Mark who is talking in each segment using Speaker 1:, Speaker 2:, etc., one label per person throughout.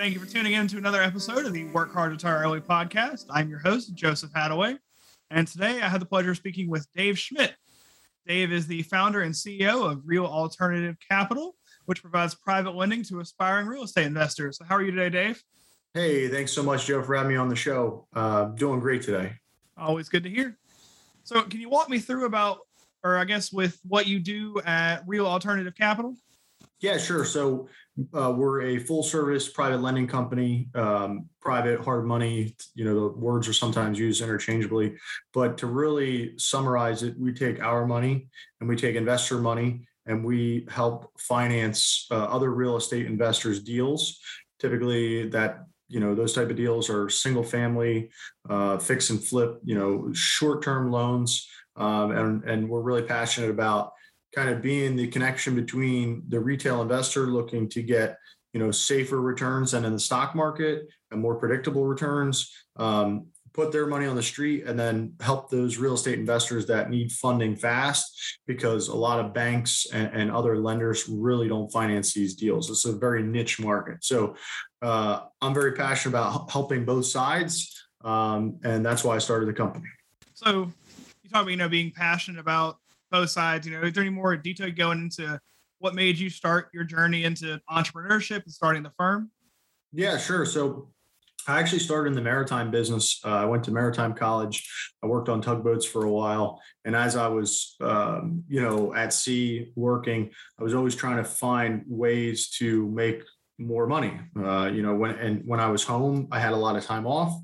Speaker 1: Thank you for tuning in to another episode of the Work Hard Retire Early podcast. I'm your host, Joseph Hadaway. And today I had the pleasure of speaking with Dave Schmidt. Dave is the founder and CEO of Real Alternative Capital, which provides private lending to aspiring real estate investors. So how are you today, Dave?
Speaker 2: Hey, thanks so much, Joe, for having me on the show. Uh, doing great today.
Speaker 1: Always good to hear. So, can you walk me through about, or I guess, with what you do at Real Alternative Capital?
Speaker 2: Yeah, sure. So uh, we're a full service private lending company, um, private hard money. You know, the words are sometimes used interchangeably, but to really summarize it, we take our money and we take investor money and we help finance uh, other real estate investors' deals. Typically, that you know those type of deals are single family, uh, fix and flip. You know, short term loans, um, and and we're really passionate about kind of being the connection between the retail investor looking to get you know safer returns than in the stock market and more predictable returns um, put their money on the street and then help those real estate investors that need funding fast because a lot of banks and, and other lenders really don't finance these deals. It's a very niche market. So uh, i'm very passionate about helping both sides um, and that's why i started the company.
Speaker 1: So you talk about you know being passionate about both sides. You know, is there any more detail going into what made you start your journey into entrepreneurship and starting the firm?
Speaker 2: Yeah, sure. So I actually started in the maritime business. Uh, I went to maritime college. I worked on tugboats for a while, and as I was, um, you know, at sea working, I was always trying to find ways to make more money. Uh, you know, when and when I was home, I had a lot of time off,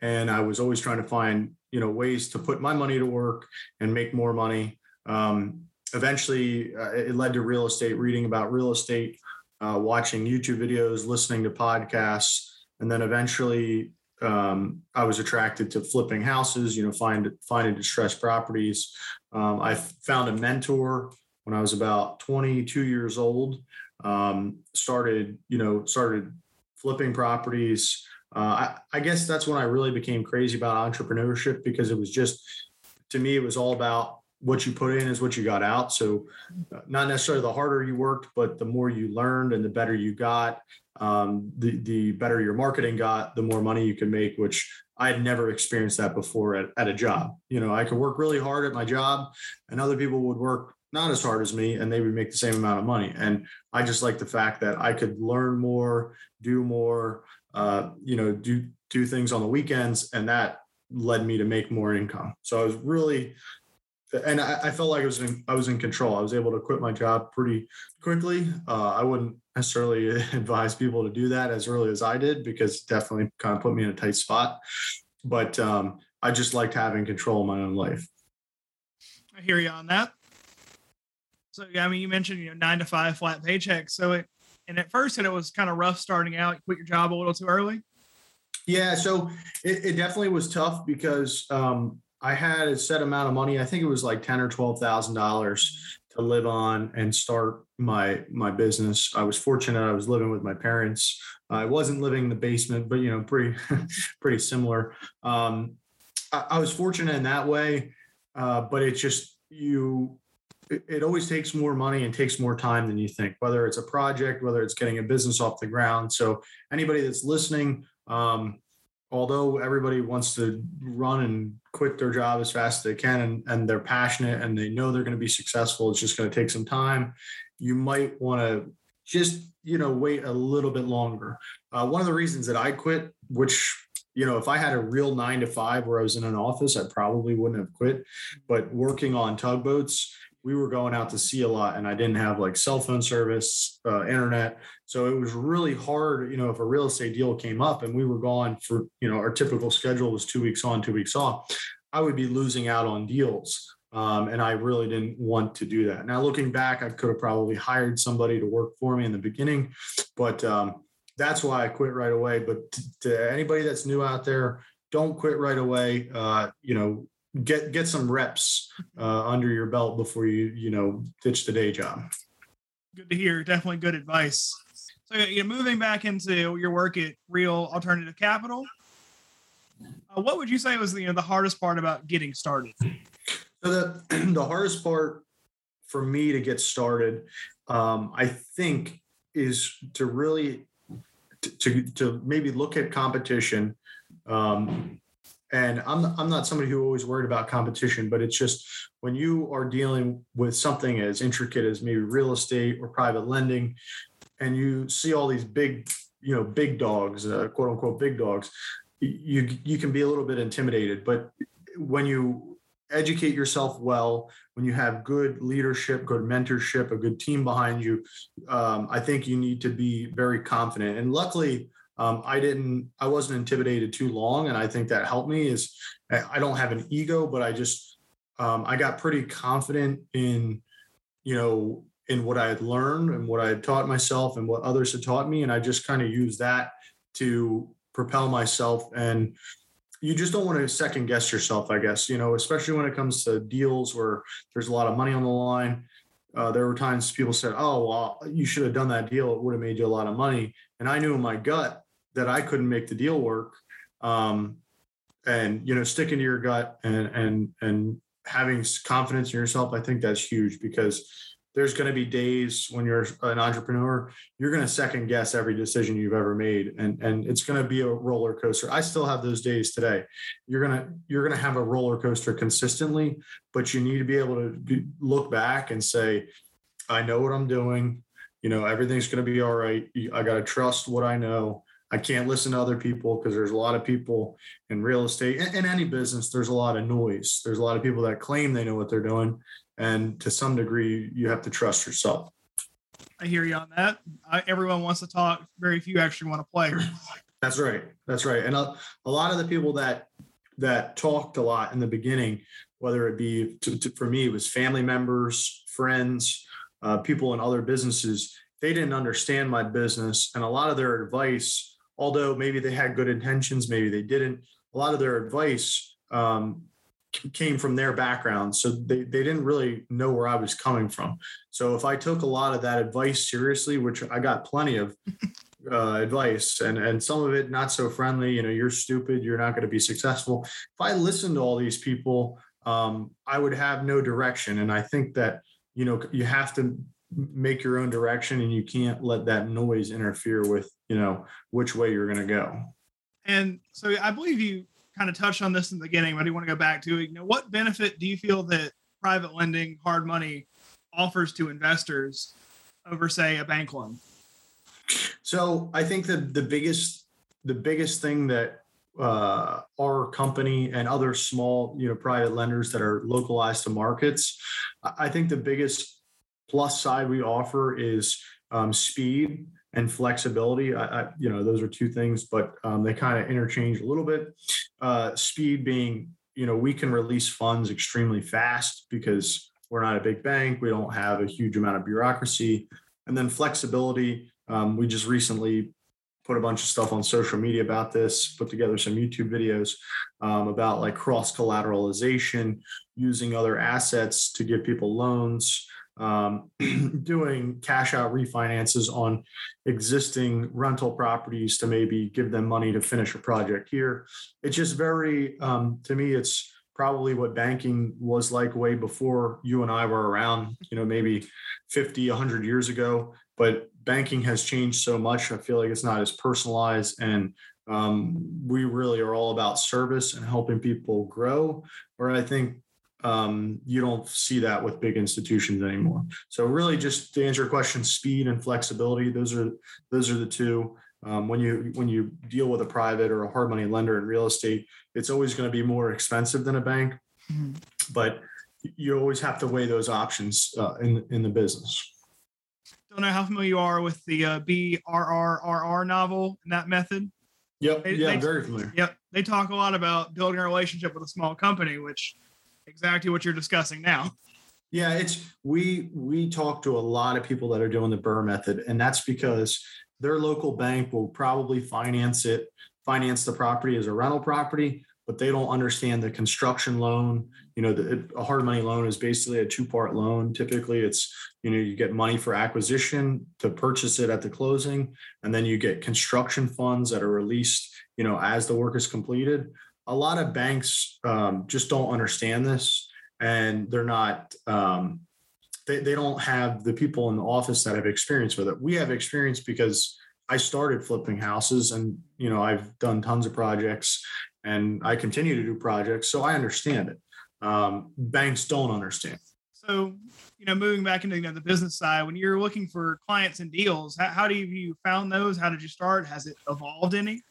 Speaker 2: and I was always trying to find, you know, ways to put my money to work and make more money. Um, eventually, uh, it led to real estate, reading about real estate, uh, watching YouTube videos, listening to podcasts, and then eventually um, I was attracted to flipping houses. You know, find finding distressed properties. Um, I found a mentor when I was about 22 years old. Um, started, you know, started flipping properties. Uh, I, I guess that's when I really became crazy about entrepreneurship because it was just, to me, it was all about what you put in is what you got out. So, uh, not necessarily the harder you worked, but the more you learned and the better you got, um, the the better your marketing got, the more money you can make. Which I had never experienced that before at, at a job. You know, I could work really hard at my job, and other people would work not as hard as me, and they would make the same amount of money. And I just like the fact that I could learn more, do more, uh, you know, do do things on the weekends, and that led me to make more income. So I was really and I, I, felt like I was in I was in control. I was able to quit my job pretty quickly. Uh, I wouldn't necessarily advise people to do that as early as I did because definitely kind of put me in a tight spot. But um, I just liked having control of my own life.
Speaker 1: I hear you on that. So yeah, I mean, you mentioned you know nine to five flat paycheck. So it and at first, and it was kind of rough starting out. You quit your job a little too early.
Speaker 2: Yeah, so it, it definitely was tough because um, I had a set amount of money. I think it was like ten or twelve thousand dollars to live on and start my my business. I was fortunate. I was living with my parents. I wasn't living in the basement, but you know, pretty pretty similar. Um, I, I, was fortunate in that way, uh, but it just you. It, it always takes more money and takes more time than you think. Whether it's a project, whether it's getting a business off the ground. So anybody that's listening, um, although everybody wants to run and quit their job as fast as they can and, and they're passionate and they know they're going to be successful it's just going to take some time you might want to just you know wait a little bit longer. Uh, one of the reasons that i quit which you know if i had a real nine to five where i was in an office i probably wouldn't have quit but working on tugboats we were going out to sea a lot and I didn't have like cell phone service, uh, internet. So it was really hard, you know, if a real estate deal came up and we were gone for, you know, our typical schedule was two weeks on, two weeks off, I would be losing out on deals. Um, and I really didn't want to do that. Now, looking back, I could have probably hired somebody to work for me in the beginning, but um, that's why I quit right away. But to, to anybody that's new out there, don't quit right away. Uh, you know, get get some reps uh, under your belt before you you know ditch the day job.
Speaker 1: Good to hear. Definitely good advice. So you know, moving back into your work at Real Alternative Capital, uh, what would you say was the, you know, the hardest part about getting started?
Speaker 2: So the the hardest part for me to get started, um, I think, is to really to, to maybe look at competition. Um, and I'm, I'm not somebody who always worried about competition, but it's just when you are dealing with something as intricate as maybe real estate or private lending, and you see all these big, you know, big dogs, uh, quote unquote, big dogs, you you can be a little bit intimidated. But when you educate yourself well, when you have good leadership, good mentorship, a good team behind you, um, I think you need to be very confident. And luckily, um, I didn't, I wasn't intimidated too long, and I think that helped me. Is I don't have an ego, but I just um, I got pretty confident in, you know, in what I had learned and what I had taught myself and what others had taught me, and I just kind of used that to propel myself and you just don't want to second guess yourself, I guess, you know, especially when it comes to deals where there's a lot of money on the line. Uh, there were times people said, Oh, well, you should have done that deal. It would have made you a lot of money. And I knew in my gut that I couldn't make the deal work. Um, and, you know, sticking to your gut and, and, and having confidence in yourself, I think that's huge because there's going to be days when you're an entrepreneur you're going to second guess every decision you've ever made and and it's going to be a roller coaster. I still have those days today. You're to you're to have a roller coaster consistently but you need to be able to look back and say i know what i'm doing. You know everything's going to be all right. I got to trust what i know i can't listen to other people because there's a lot of people in real estate in any business there's a lot of noise. There's a lot of people that claim they know what they're doing and to some degree you have to trust yourself.
Speaker 1: I hear you on that. I, everyone wants to talk very few actually want to play.
Speaker 2: That's right that's right and a, a lot of the people that that talked a lot in the beginning whether it be to, to, for me it was family members friends uh, people in other businesses they didn't understand my business and a lot of their advice although maybe they had good intentions maybe they didn't a lot of their advice um, came from their background. So they, they didn't really know where I was coming from. So if I took a lot of that advice seriously, which I got plenty of uh, advice and, and some of it not so friendly, you know, you're stupid, you're not going to be successful. If I listened to all these people, um, I would have no direction. And I think that, you know, you have to make your own direction and you can't let that noise interfere with, you know, which way you're going to go.
Speaker 1: And so I believe you kind of touched on this in the beginning, but I do want to go back to it. You know, what benefit do you feel that private lending, hard money, offers to investors over, say, a bank loan?
Speaker 2: So I think that the biggest the biggest thing that uh, our company and other small, you know, private lenders that are localized to markets, I think the biggest plus side we offer is um, speed and flexibility. I, I, you know, those are two things, but um, they kind of interchange a little bit. Uh, speed being, you know, we can release funds extremely fast because we're not a big bank. We don't have a huge amount of bureaucracy. And then flexibility. Um, we just recently put a bunch of stuff on social media about this, put together some YouTube videos um, about like cross collateralization, using other assets to give people loans um, doing cash out refinances on existing rental properties to maybe give them money to finish a project here. It's just very, um, to me, it's probably what banking was like way before you and I were around, you know, maybe 50, 100 years ago. But banking has changed so much. I feel like it's not as personalized and um, we really are all about service and helping people grow. Where I think um, you don't see that with big institutions anymore. So really, just to answer your question, speed and flexibility those are those are the two. Um, when you when you deal with a private or a hard money lender in real estate, it's always going to be more expensive than a bank, mm-hmm. but you always have to weigh those options uh, in in the business.
Speaker 1: Don't know how familiar you are with the uh, BRRRR novel and that method.
Speaker 2: Yep. They, yeah, they, very familiar.
Speaker 1: Yep. They talk a lot about building a relationship with a small company, which exactly what you're discussing now.
Speaker 2: Yeah, it's we we talk to a lot of people that are doing the BRRRR method, and that's because their local bank will probably finance it, finance the property as a rental property, but they don't understand the construction loan. You know, the, a hard money loan is basically a two part loan. Typically, it's you know you get money for acquisition to purchase it at the closing, and then you get construction funds that are released you know as the work is completed a lot of banks um, just don't understand this and they're not um, they, they don't have the people in the office that have experience with it we have experience because I started flipping houses and, you know, I've done tons of projects and I continue to do projects. So I understand it. Um, banks don't understand.
Speaker 1: So, you know, moving back into you know, the business side, when you're looking for clients and deals, how, how do you, you found those? How did you start? Has it evolved any?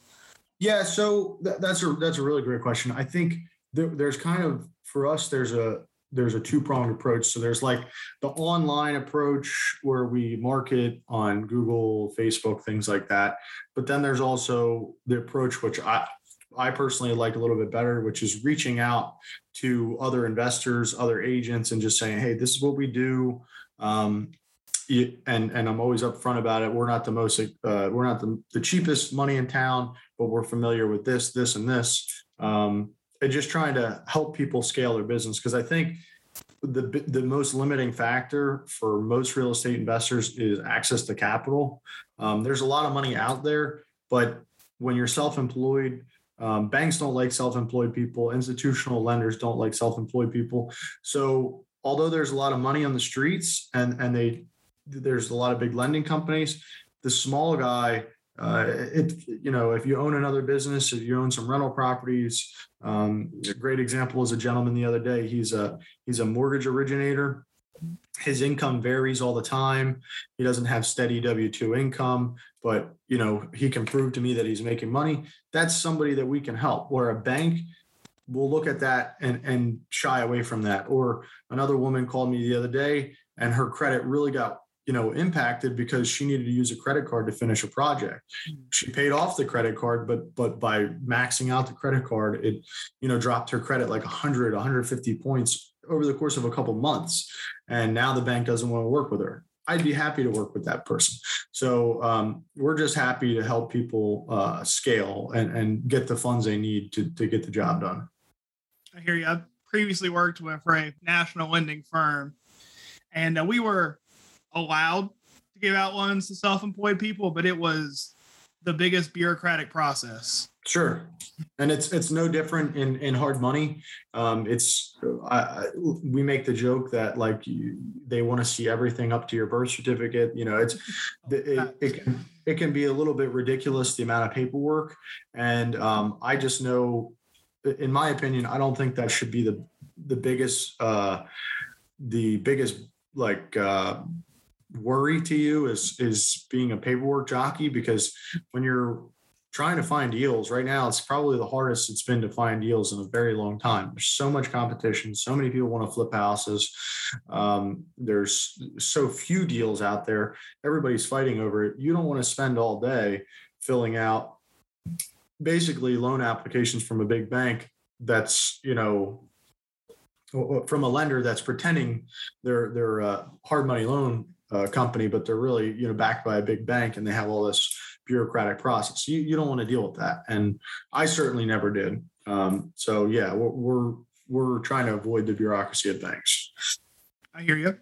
Speaker 2: Yeah, so th- that's a that's a really great question. I think there, there's kind of for us there's a there's a two pronged approach. So there's like the online approach where we market on Google, Facebook, things like that. But then there's also the approach which I I personally like a little bit better, which is reaching out to other investors, other agents, and just saying, "Hey, this is what we do." Um, and and I'm always upfront about it. We're not the most, uh, we're not the, the cheapest money in town, but we're familiar with this, this, and this. Um, and just trying to help people scale their business because I think the the most limiting factor for most real estate investors is access to capital. Um, there's a lot of money out there, but when you're self-employed, um, banks don't like self-employed people. Institutional lenders don't like self-employed people. So although there's a lot of money on the streets and and they there's a lot of big lending companies, the small guy uh, it you know if you own another business if you own some rental properties um, a great example is a gentleman the other day. He's a he's a mortgage originator. His income varies all the time. He doesn't have steady w2 income but you know he can prove to me that he's making money. That's somebody that we can help. Where a bank will look at that and and shy away from that. Or another woman called me the other day and her credit really got you know impacted because she needed to use a credit card to finish a project. Mm. she paid off the credit card but but by maxing out the credit card it you know dropped her credit like 100 150 points over the course of a couple months. And now the bank doesn't want to work with her. I'd be happy to work with that person. So um, we're just happy to help people uh, scale and, and get the funds they need to, to get the job done.
Speaker 1: I hear you i previously worked with for a national lending firm and uh, we were allowed to give out loans to self-employed people, but it was the biggest bureaucratic process.
Speaker 2: Sure, and it's it's no different in in hard money. Um, it's I, we make the joke that like you, they want to see everything up to your birth certificate. You know, it's it, it, can it can be a little bit ridiculous the amount of paperwork, and um, I just know, in my opinion, I don't think that should be the the biggest uh, the biggest like. Uh, worry to you is is being a paperwork jockey? Because when you're trying to find deals right now it's probably the hardest it's been to find deals in a very long time. There's so much competition so many people want to flip houses. Um, there's so few deals out there. Everybody's fighting over it. You don't want to spend all day filling out basically loan applications from a big bank that's you know from a lender that's pretending they're they're a hard money loan uh, company, but they're really you know backed by a big bank and they have all this bureaucratic process. You you don't want to deal with that, and I certainly never did. Um, so yeah, we're, we're we're trying to avoid the bureaucracy of banks.
Speaker 1: I hear you.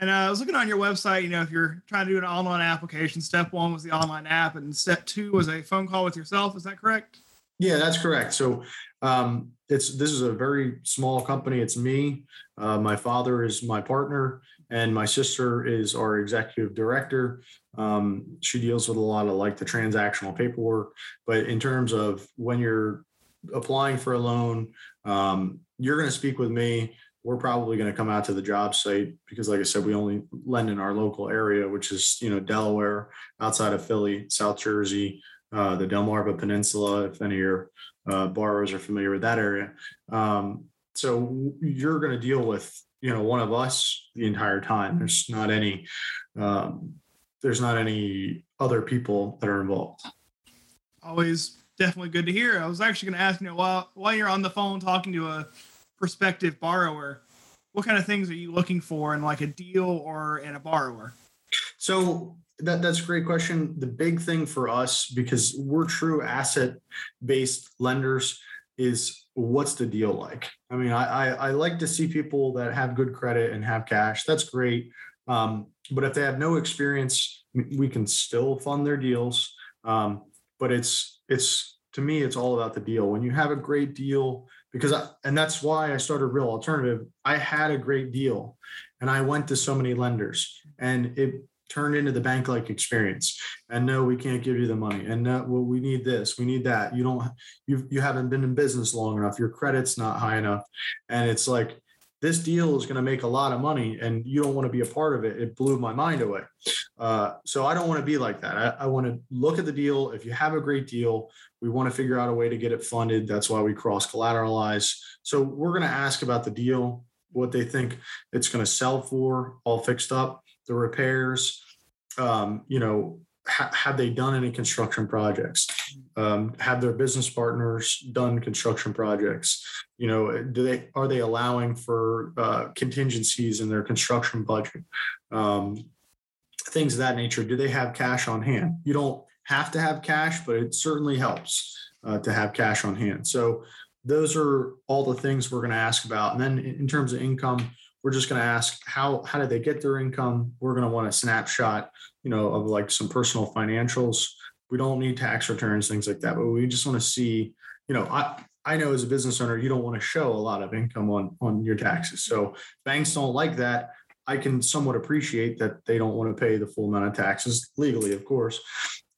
Speaker 1: And uh, I was looking on your website. You know, if you're trying to do an online application, step one was the online app, and step two was a phone call with yourself. Is that correct?
Speaker 2: Yeah, that's correct. So um, it's this is a very small company. It's me. Uh, my father is my partner, and my sister is our executive director. Um, she deals with a lot of like the transactional paperwork, but in terms of when you're applying for a loan, um, you're going to speak with me. We're probably going to come out to the job site because, like I said, we only lend in our local area, which is you know Delaware, outside of Philly, South Jersey, uh, the Delmarva Peninsula. If any of your uh, borrowers are familiar with that area, um, so you're going to deal with you know one of us the entire time. There's not any um, there's not any other people that are involved.
Speaker 1: Always definitely good to hear. I was actually going to ask you know while while you're on the phone talking to a prospective borrower what kind of things are you looking for in like a deal or in a borrower?
Speaker 2: So that, that's a great question. The big thing for us because we're true asset based lenders is what's the deal like? I mean, I, I, I like to see people that have good credit and have cash. That's great. Um, but if they have no experience, we can still fund their deals. Um, but it's it's to me, it's all about the deal. When you have a great deal, because I, and that's why I started Real Alternative. I had a great deal, and I went to so many lenders, and it turned into the bank like experience. And no we can't give you the money. And no well we need this we need that. You don't you you haven't been in business long enough. Your credit's not high enough. And it's like this deal is going to make a lot of money and you don't want to be a part of it. It blew my mind away. Uh, so i don't want to be like that. I, I want to look at the deal. If you have a great deal we want to figure out a way to get it funded. That's why we cross collateralize so we're going to ask about the deal what they think it's going to sell for all fixed up the repairs um, you know, ha- have they done any construction projects? Um, have their business partners done construction projects? You know, do they are they allowing for uh, contingencies in their construction budget? Um, things of that nature. Do they have cash on hand? You don't have to have cash, but it certainly helps uh, to have cash on hand. So those are all the things we're going to ask about. And then in terms of income, we're just going to ask how how did they get their income? We're going to want a snapshot you know of like some personal financials. We don't need tax returns things like that but we just want to see you know i i know as a business owner you don't want to show a lot of income on on your taxes. So banks don't like that. I can somewhat appreciate that they don't want to pay the full amount of taxes legally of course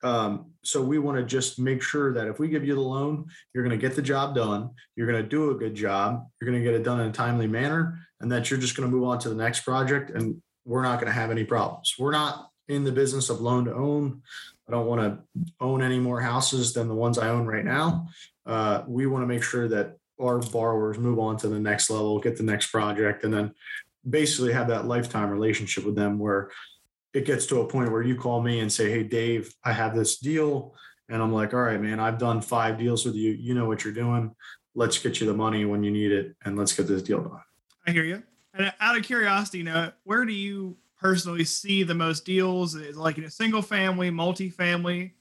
Speaker 2: um, so we want to just make sure that if we give you the loan, you're going to get the job done. You're going to do a good job. You're going to get it done in a timely manner, and that you're just going to move on to the next project. And we're not going to have any problems. We're not in the business of loan to own. I don't want to own any more houses than the ones I own right now. Uh, we want to make sure that our borrowers move on to the next level, get the next project, and then basically have that lifetime relationship with them where it gets to a point where you call me and say, Hey, Dave, I have this deal. And I'm like, All right, man, I've done five deals with you. You know what you're doing. Let's get you the money when you need it and let's get this deal done.
Speaker 1: I hear you. And out of curiosity, you know, where do you personally see the most deals? Is like in a single family, multifamily?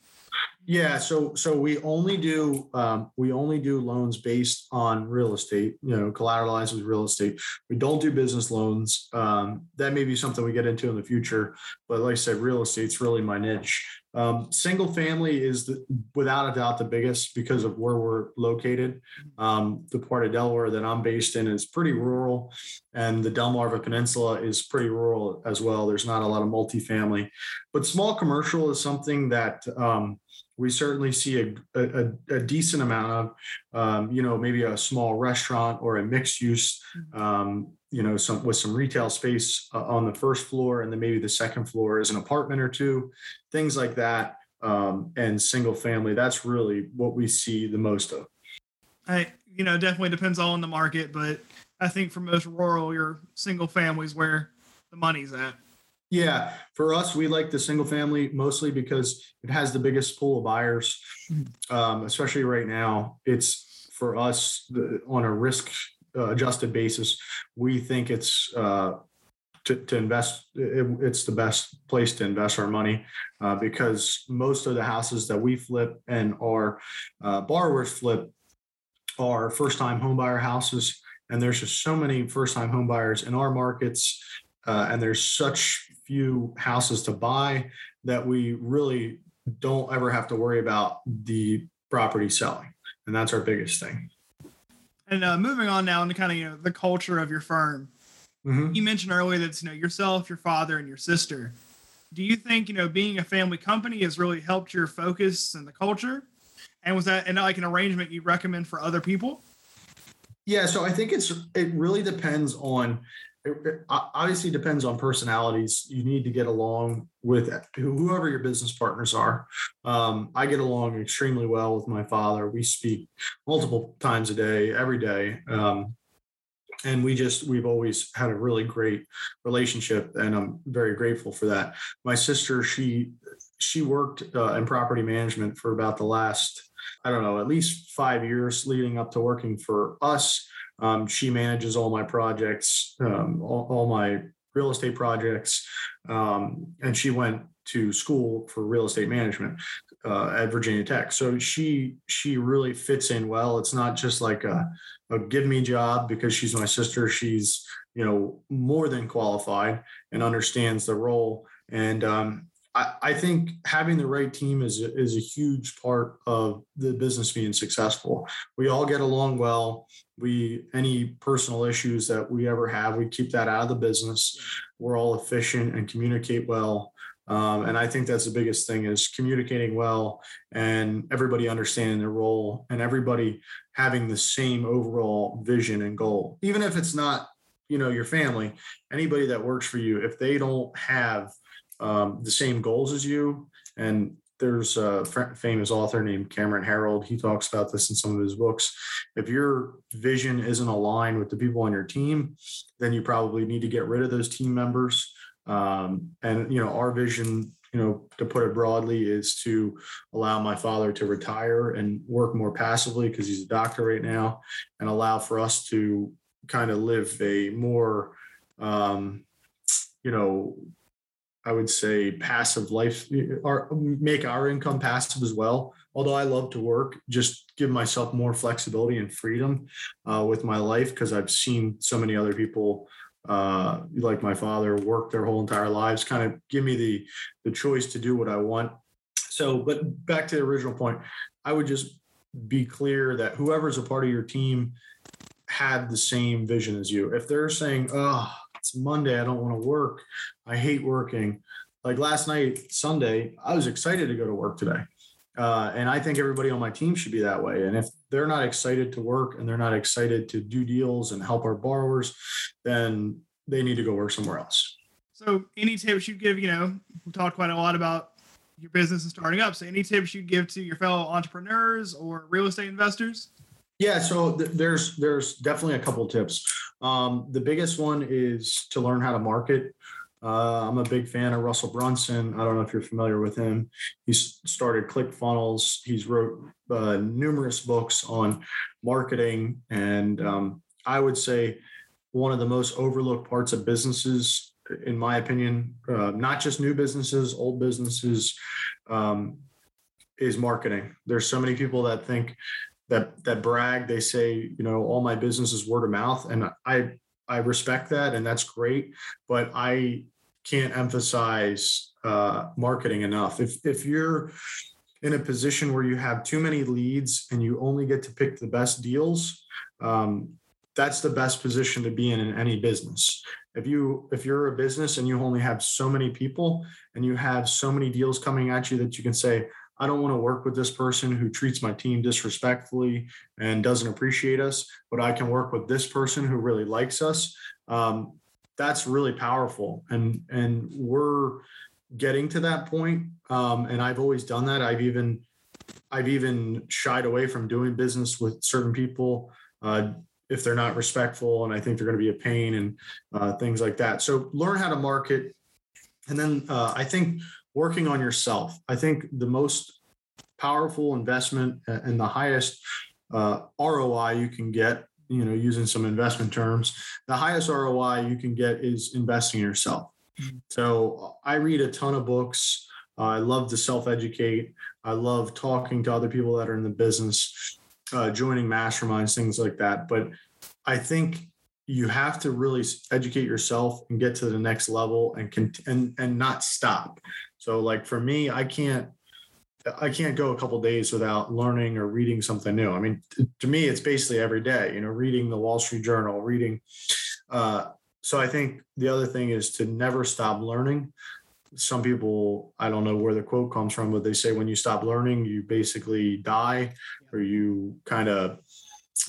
Speaker 2: Yeah, so so we only do um, we only do loans based on real estate, you know, collateralized with real estate. We don't do business loans. Um, that may be something we get into in the future, but like I said, real estate's really my niche. Um, single family is the, without a doubt the biggest because of where we're located. Um, the part of Delaware that I'm based in is pretty rural, and the Delmarva Peninsula is pretty rural as well. There's not a lot of multifamily, but small commercial is something that um, we certainly see a, a, a decent amount of, um, you know, maybe a small restaurant or a mixed use, mm-hmm. um, you know, some with some retail space uh, on the first floor, and then maybe the second floor is an apartment or two, things like that, um, and single family. That's really what we see the most of.
Speaker 1: I, you know, definitely depends on the market, but I think for most rural, your single families where the money's at.
Speaker 2: Yeah, for us, we like the single family mostly because it has the biggest pool of buyers, um, especially right now. It's for us the, on a risk uh, adjusted basis. We think it's uh, to, to invest. It, it's the best place to invest our money uh, because most of the houses that we flip and our uh, borrowers flip are first time homebuyer houses. And there's just so many first time homebuyers in our markets. Uh, and there's such few houses to buy that we really don't ever have to worry about the property selling. And that's our biggest thing.
Speaker 1: And uh, moving on now into kind of you know the culture of your firm. Mm-hmm. You mentioned earlier that you know yourself, your father, and your sister. Do you think you know being a family company has really helped your focus and the culture? And was that and like an arrangement you recommend for other people?
Speaker 2: Yeah, so I think it's it really depends on it, obviously depends on personalities. You need to get along with whoever your business partners are. Um, I get along extremely well with my father. We speak multiple times a day, every day. Um, and we just we've always had a really great relationship and i'm very grateful for that my sister she she worked uh, in property management for about the last i don't know at least five years leading up to working for us um, she manages all my projects, um, all, all, my real estate projects, um, and she went to school for real estate management uh, at Virginia Tech. So she she really fits in well. It's not just like a, a give me job because she's my sister. She's you know more than qualified and understands the role. And um, I, I think having the right team is a, is a huge part of the business being successful. We all get along well. We any personal issues that we ever have, we keep that out of the business. We're all efficient and communicate well. Um, and I think that's the biggest thing is communicating well and everybody understanding their role and everybody having the same overall vision and goal. Even if it's not, you know, your family, anybody that works for you, if they don't have um, the same goals as you, and there's a famous author named Cameron Herold. He talks about this in some of his books. If your vision isn't aligned with the people on your team, then you probably need to get rid of those team members um, and you know, our vision, you know, to put it broadly, is to allow my father to retire and work more passively because he's a doctor right now, and allow for us to kind of live a more, um, you know, I would say passive life, or make our income passive as well. Although I love to work, just give myself more flexibility and freedom uh, with my life because I've seen so many other people uh, like my father, work their whole entire lives, kind of give me the the choice to do what I want. So, but back to the original point, I would just be clear that whoever's a part of your team had the same vision as you. If they're saying, "Oh, it's Monday, I don't want to work. I hate working," like last night, Sunday, I was excited to go to work today. Uh, and I think everybody on my team should be that way. And if they're not excited to work and they're not excited to do deals and help our borrowers, then they need to go work somewhere else.
Speaker 1: So, any tips you give? You know, we talked quite a lot about your business and starting up. So, any tips you'd give to your fellow entrepreneurs or real estate investors?
Speaker 2: Yeah, so th- there's there's definitely a couple tips. Um, the biggest one is to learn how to market. Uh, I'm a big fan of Russell Brunson. I don't know if you're familiar with him. He's started ClickFunnels. He's wrote uh, numerous books on marketing, and um, I would say one of the most overlooked parts of businesses, in my opinion, uh, not just new businesses, old businesses, um, is marketing. There's so many people that think that that brag. They say, you know, all my business is word of mouth, and I I respect that, and that's great. But I can't emphasize uh, marketing enough. If if you're in a position where you have too many leads and you only get to pick the best deals, um, that's the best position to be in in any business. If you if you're a business and you only have so many people and you have so many deals coming at you that you can say, I don't want to work with this person who treats my team disrespectfully and doesn't appreciate us, but I can work with this person who really likes us. Um, that's really powerful and and we're getting to that point um, and i've always done that. I've even i've even shied away from doing business with certain people uh, if they're not respectful and i think they're going to be a pain and uh, things like that. So learn how to market. And then uh, i think working on yourself. I think the most powerful investment and the highest uh, roi you can get you know using some investment terms the highest roi you can get is investing in yourself. Mm-hmm. so i read a ton of books. Uh, i love to self-educate. I love talking to other people that are in the business uh, joining masterminds things like that. But i think you have to really educate yourself and get to the next level and can and and not stop so like for me i can't I can't go a couple days without learning or reading something new. I mean, to me, it's basically every day. You know, reading the Wall Street Journal, reading. Uh, so I think the other thing is to never stop learning. Some people, I don't know where the quote comes from, but they say when you stop learning, you basically die, or you kind of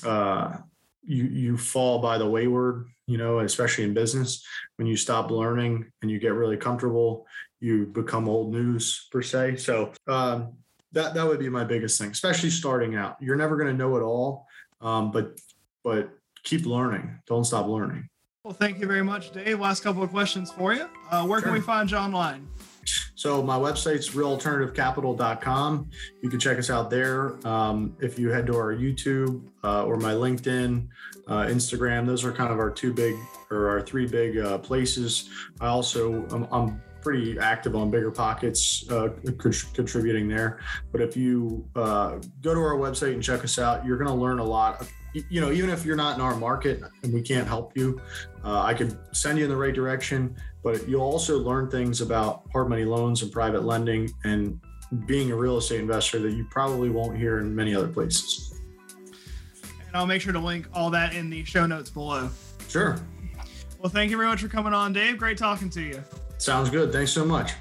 Speaker 2: uh, you you fall by the wayward. You know, especially in business, when you stop learning and you get really comfortable, you become old news per se. So um, that that would be my biggest thing, especially starting out. You're never going to know it all, um, but but keep learning. Don't stop learning.
Speaker 1: Well, thank you very much, Dave. Last couple of questions for you. Uh, where sure. can we find you online?
Speaker 2: So my website's realalternativecapital.com. You can check us out there. Um, if you head to our YouTube uh, or my LinkedIn, uh, Instagram, those are kind of our two big or our three big uh, places. I also I'm, I'm pretty active on BiggerPockets uh, contributing there. But if you uh, go to our website and check us out you're going to learn a lot. You know even if you're not in our market and we can't help you uh, i could send you in the right direction but you'll also learn things about hard money loans and private lending and being a real estate investor that you probably won't hear in many other places.
Speaker 1: And i'll make sure to link all that in the show notes below.
Speaker 2: Sure.
Speaker 1: Well thank you very much for coming on dave. Great talking to you
Speaker 2: Sounds good. Thanks so much.